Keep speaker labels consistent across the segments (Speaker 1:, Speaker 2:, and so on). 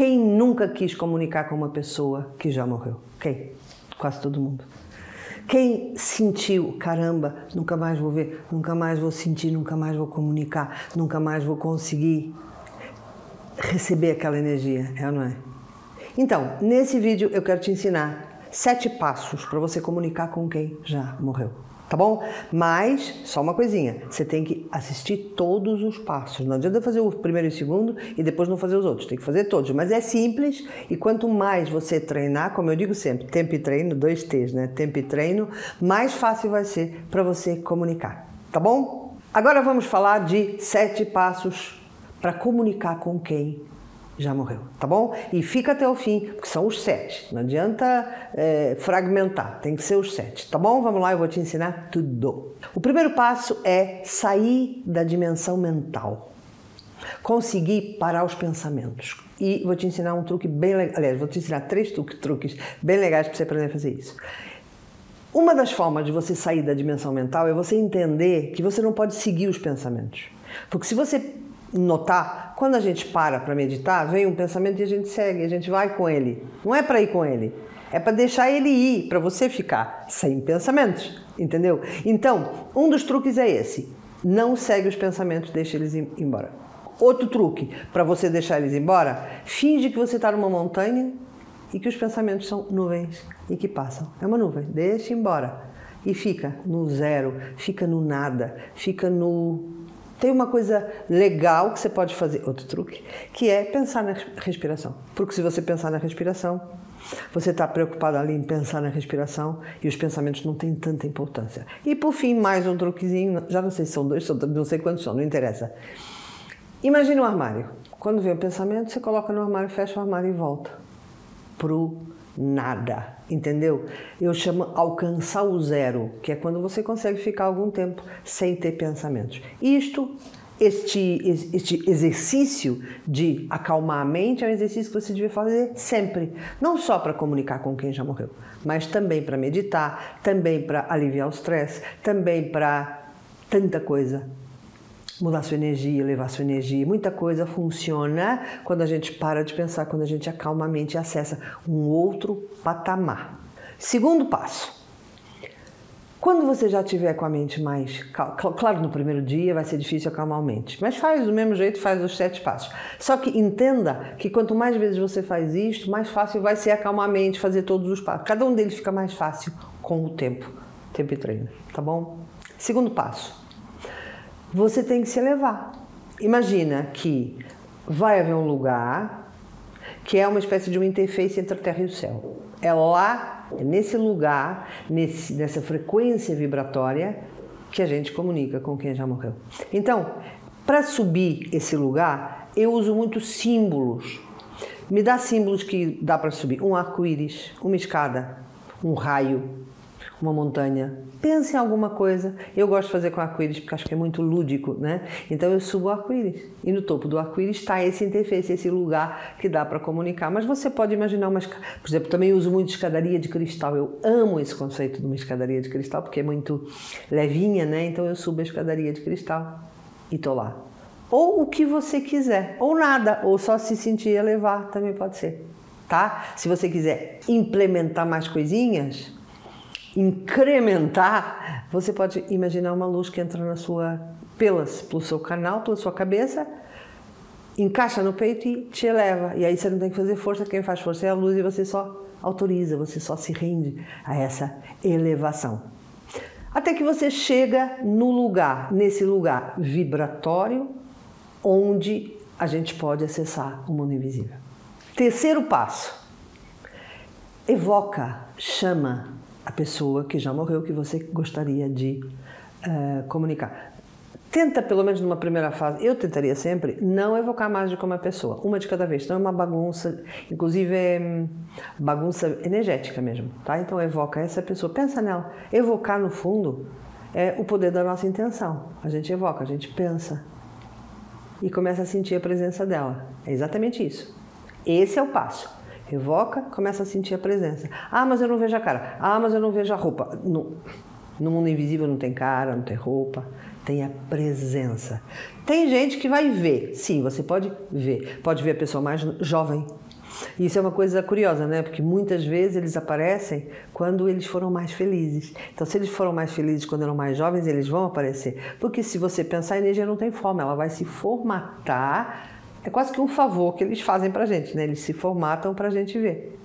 Speaker 1: Quem nunca quis comunicar com uma pessoa que já morreu? Quem? Quase todo mundo. Quem sentiu, caramba, nunca mais vou ver, nunca mais vou sentir, nunca mais vou comunicar, nunca mais vou conseguir receber aquela energia, é ou não é? Então, nesse vídeo eu quero te ensinar sete passos para você comunicar com quem já morreu tá bom? Mas, só uma coisinha, você tem que assistir todos os passos. Não adianta fazer o primeiro e o segundo e depois não fazer os outros, tem que fazer todos. Mas é simples e quanto mais você treinar, como eu digo sempre, tempo e treino, dois T's, né? Tempo e treino, mais fácil vai ser para você comunicar, tá bom? Agora vamos falar de sete passos para comunicar com quem já morreu, tá bom? E fica até o fim, porque são os sete. Não adianta é, fragmentar, tem que ser os sete, tá bom? Vamos lá, eu vou te ensinar tudo. O primeiro passo é sair da dimensão mental, conseguir parar os pensamentos. E vou te ensinar um truque bem legal. Aliás, vou te ensinar três truques bem legais para você aprender a fazer isso. Uma das formas de você sair da dimensão mental é você entender que você não pode seguir os pensamentos. Porque se você notar, quando a gente para para meditar, vem um pensamento e a gente segue, a gente vai com ele. Não é para ir com ele, é para deixar ele ir, para você ficar sem pensamentos, entendeu? Então, um dos truques é esse: não segue os pensamentos, deixa eles embora. Outro truque para você deixar eles embora, finge que você está numa montanha e que os pensamentos são nuvens e que passam. É uma nuvem, deixa embora. E fica no zero, fica no nada, fica no tem uma coisa legal que você pode fazer, outro truque, que é pensar na respiração. Porque se você pensar na respiração, você está preocupado ali em pensar na respiração e os pensamentos não têm tanta importância. E por fim, mais um truquezinho, já não sei se são dois, não sei quantos são, não interessa. Imagine um armário. Quando vem o pensamento, você coloca no armário, fecha o armário e volta pro nada, entendeu? Eu chamo alcançar o zero, que é quando você consegue ficar algum tempo sem ter pensamentos. Isto, este, este exercício de acalmar a mente é um exercício que você deve fazer sempre, não só para comunicar com quem já morreu, mas também para meditar, também para aliviar o stress, também para tanta coisa mudar sua energia, levar sua energia. Muita coisa funciona quando a gente para de pensar, quando a gente acalma a mente e acessa um outro patamar. Segundo passo. Quando você já tiver com a mente mais. Claro, no primeiro dia vai ser difícil acalmar a mente, mas faz do mesmo jeito, faz os sete passos. Só que entenda que quanto mais vezes você faz isto, mais fácil vai ser acalmar a mente, fazer todos os passos. Cada um deles fica mais fácil com o tempo, tempo e treino, tá bom? Segundo passo você tem que se elevar. Imagina que vai haver um lugar que é uma espécie de uma interface entre a Terra e o céu. É lá, é nesse lugar, nesse, nessa frequência vibratória que a gente comunica com quem já morreu. Então, para subir esse lugar, eu uso muitos símbolos. Me dá símbolos que dá para subir: um arco-íris, uma escada, um raio, uma montanha. Pense em alguma coisa. Eu gosto de fazer com arco-íris porque acho que é muito lúdico, né? Então eu subo o arco-íris. E no topo do arco-íris está esse interface, esse lugar que dá para comunicar. Mas você pode imaginar uma Por exemplo, também uso muito escadaria de cristal. Eu amo esse conceito de uma escadaria de cristal porque é muito levinha, né? Então eu subo a escadaria de cristal e tô lá. Ou o que você quiser, ou nada, ou só se sentir elevar também pode ser, tá? Se você quiser implementar mais coisinhas, incrementar, você pode imaginar uma luz que entra na sua pelas, pelo seu canal, pela sua cabeça, encaixa no peito e te eleva. E aí você não tem que fazer força, quem faz força é a luz e você só autoriza, você só se rende a essa elevação. Até que você chega no lugar, nesse lugar vibratório, onde a gente pode acessar o mundo invisível. Terceiro passo: evoca, chama, a pessoa que já morreu que você gostaria de uh, comunicar. Tenta, pelo menos numa primeira fase, eu tentaria sempre não evocar mais de como uma pessoa, uma de cada vez. Então é uma bagunça, inclusive é hum, bagunça energética mesmo, tá? Então evoca essa pessoa, pensa nela. Evocar no fundo é o poder da nossa intenção. A gente evoca, a gente pensa e começa a sentir a presença dela. É exatamente isso. Esse é o passo. Evoca, começa a sentir a presença. Ah, mas eu não vejo a cara. Ah, mas eu não vejo a roupa. No, no mundo invisível não tem cara, não tem roupa, tem a presença. Tem gente que vai ver. Sim, você pode ver. Pode ver a pessoa mais jovem, Isso é uma coisa curiosa, né? Porque muitas vezes eles aparecem quando eles foram mais felizes. Então, se eles foram mais felizes quando eram mais jovens, eles vão aparecer. Porque se você pensar, a energia não tem forma, ela vai se formatar. É quase que um favor que eles fazem pra gente, né? Eles se formatam pra gente ver.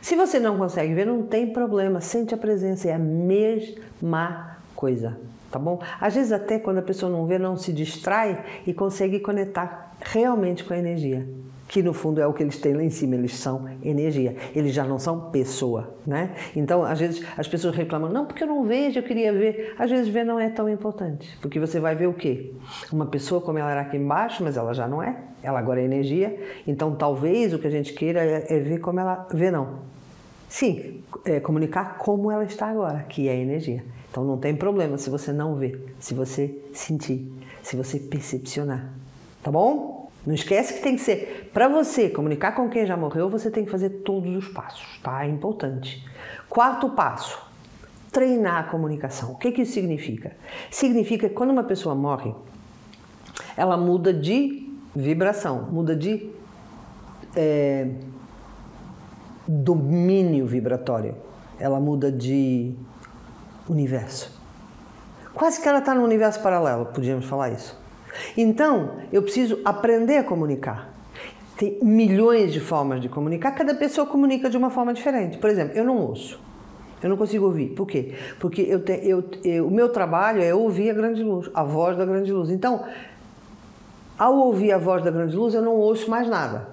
Speaker 1: Se você não consegue ver, não tem problema, sente a presença, é a mesma coisa, tá bom? Às vezes até quando a pessoa não vê, não se distrai e consegue conectar realmente com a energia que no fundo é o que eles têm lá em cima, eles são energia, eles já não são pessoa, né? Então, às vezes as pessoas reclamam, não, porque eu não vejo, eu queria ver. Às vezes ver não é tão importante, porque você vai ver o quê? Uma pessoa como ela era aqui embaixo, mas ela já não é, ela agora é energia, então talvez o que a gente queira é, é ver como ela vê, não. Sim, é comunicar como ela está agora, que é energia. Então não tem problema se você não ver, se você sentir, se você percepcionar. Tá bom? Não esquece que tem que ser, para você comunicar com quem já morreu, você tem que fazer todos os passos, tá? É importante. Quarto passo, treinar a comunicação. O que, que isso significa? Significa que quando uma pessoa morre, ela muda de vibração, muda de é, domínio vibratório, ela muda de universo. Quase que ela está no universo paralelo, podíamos falar isso. Então, eu preciso aprender a comunicar. Tem milhões de formas de comunicar, cada pessoa comunica de uma forma diferente. Por exemplo, eu não ouço. Eu não consigo ouvir. Por quê? Porque eu te, eu, eu, o meu trabalho é ouvir a grande luz, a voz da grande luz. Então, ao ouvir a voz da grande luz, eu não ouço mais nada.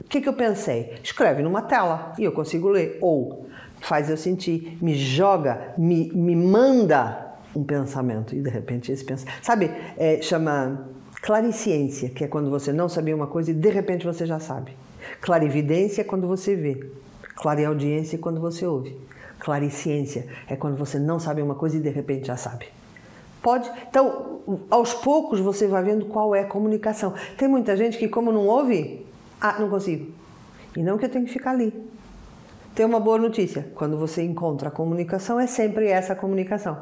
Speaker 1: O que, que eu pensei? Escreve numa tela e eu consigo ler. Ou faz eu sentir, me joga, me, me manda um pensamento e de repente esse pensamento. Sabe, é, chama clariciência, que é quando você não sabia uma coisa e de repente você já sabe. Clarividência é quando você vê. Clareaudiência é quando você ouve. Clariciência é quando você não sabe uma coisa e de repente já sabe. Pode. Então, aos poucos você vai vendo qual é a comunicação. Tem muita gente que, como não ouve, ah, não consigo. E não que eu tenho que ficar ali. Tem uma boa notícia: quando você encontra a comunicação, é sempre essa comunicação.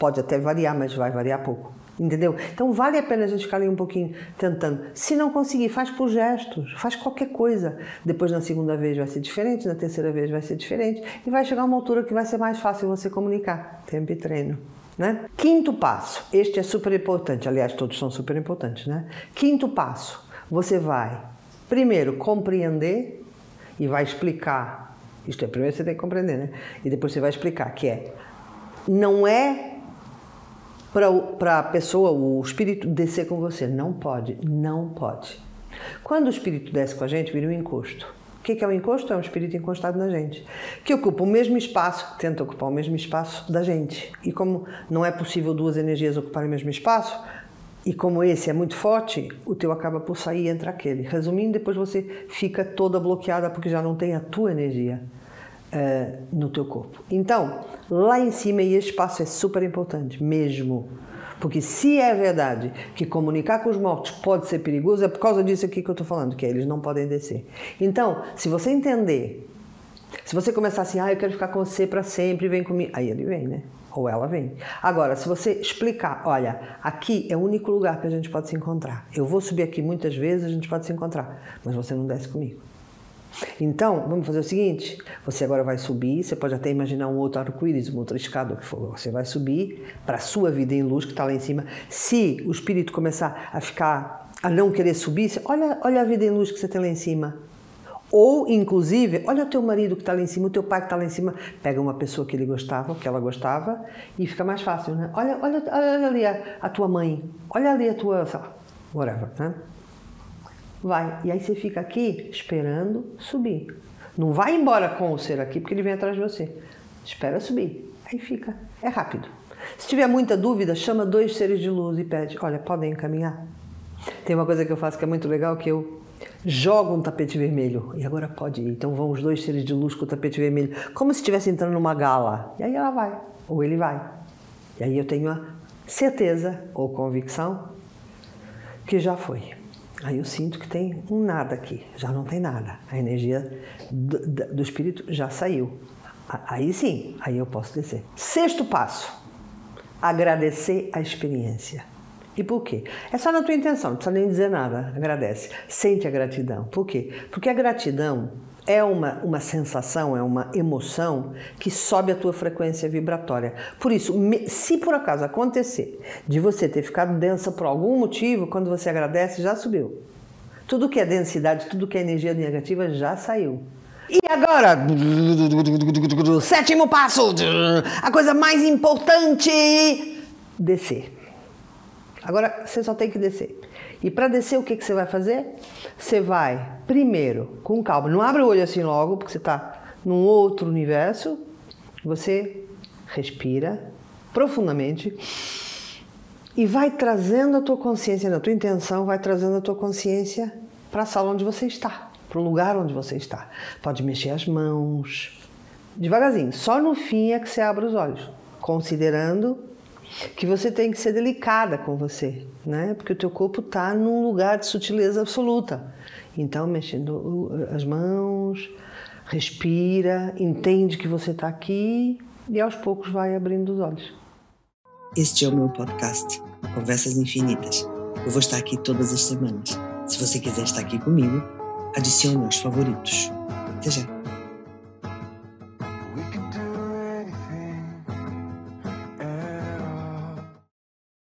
Speaker 1: Pode até variar, mas vai variar pouco. Entendeu? Então vale a pena a gente ficar ali um pouquinho tentando. Se não conseguir, faz por gestos, faz qualquer coisa. Depois na segunda vez vai ser diferente, na terceira vez vai ser diferente e vai chegar uma altura que vai ser mais fácil você comunicar. Tempo e treino. Né? Quinto passo, este é super importante, aliás, todos são super importantes, né? Quinto passo, você vai primeiro compreender e vai explicar. Isto é, primeiro você tem que compreender, né? E depois você vai explicar que é não é para a pessoa, o espírito descer com você. Não pode, não pode. Quando o espírito desce com a gente, vira um encosto. O que é um encosto? É um espírito encostado na gente, que ocupa o mesmo espaço, tenta ocupar o mesmo espaço da gente. E como não é possível duas energias ocuparem o mesmo espaço, e como esse é muito forte, o teu acaba por sair entre aquele. Resumindo, depois você fica toda bloqueada porque já não tem a tua energia uh, no teu corpo. Então, lá em cima, e esse espaço é super importante, mesmo. Porque se é verdade que comunicar com os mortos pode ser perigoso, é por causa disso aqui que eu estou falando, que eles não podem descer. Então, se você entender, se você começar assim, ah, eu quero ficar com você para sempre, vem comigo, aí ele vem, né? Ou ela vem. Agora, se você explicar, olha, aqui é o único lugar que a gente pode se encontrar. Eu vou subir aqui muitas vezes, a gente pode se encontrar, mas você não desce comigo. Então, vamos fazer o seguinte: você agora vai subir, você pode até imaginar um outro arco-íris, uma outra escada, o que for. Você vai subir para a sua vida em luz que está lá em cima. Se o espírito começar a ficar, a não querer subir, olha, olha a vida em luz que você tem lá em cima. Ou, inclusive, olha o teu marido que está lá em cima, o teu pai que está lá em cima, pega uma pessoa que ele gostava, que ela gostava, e fica mais fácil, né? Olha, olha, olha ali a, a tua mãe, olha ali a tua, sei lá, whatever, né? Vai. E aí você fica aqui esperando subir. Não vai embora com o ser aqui porque ele vem atrás de você. Espera subir. Aí fica. É rápido. Se tiver muita dúvida, chama dois seres de luz e pede: olha, podem encaminhar? Tem uma coisa que eu faço que é muito legal que eu jogo um tapete vermelho e agora pode ir. Então vão os dois seres de luz com o tapete vermelho, como se estivesse entrando numa gala. E aí ela vai, ou ele vai. E aí eu tenho a certeza ou convicção que já foi. Aí eu sinto que tem um nada aqui, já não tem nada. A energia do, do espírito já saiu. Aí sim, aí eu posso descer. Sexto passo: agradecer a experiência. E por quê? É só na tua intenção, não precisa nem dizer nada. Agradece. Sente a gratidão. Por quê? Porque a gratidão é uma, uma sensação, é uma emoção que sobe a tua frequência vibratória. Por isso, se por acaso acontecer de você ter ficado densa por algum motivo, quando você agradece, já subiu. Tudo que é densidade, tudo que é energia negativa já saiu. E agora, sétimo passo, a coisa mais importante, descer. Agora você só tem que descer. E para descer, o que, que você vai fazer? Você vai, primeiro, com calma, não abre o olho assim logo, porque você está num outro universo. Você respira profundamente e vai trazendo a tua consciência, na tua intenção, vai trazendo a tua consciência para a sala onde você está, para o lugar onde você está. Pode mexer as mãos, devagarzinho. Só no fim é que você abre os olhos, considerando que você tem que ser delicada com você, né? Porque o teu corpo está num lugar de sutileza absoluta. Então, mexendo as mãos, respira, entende que você está aqui e aos poucos vai abrindo os olhos.
Speaker 2: Este é o meu podcast, Conversas Infinitas. Eu vou estar aqui todas as semanas. Se você quiser estar aqui comigo, adicione aos favoritos. Até já!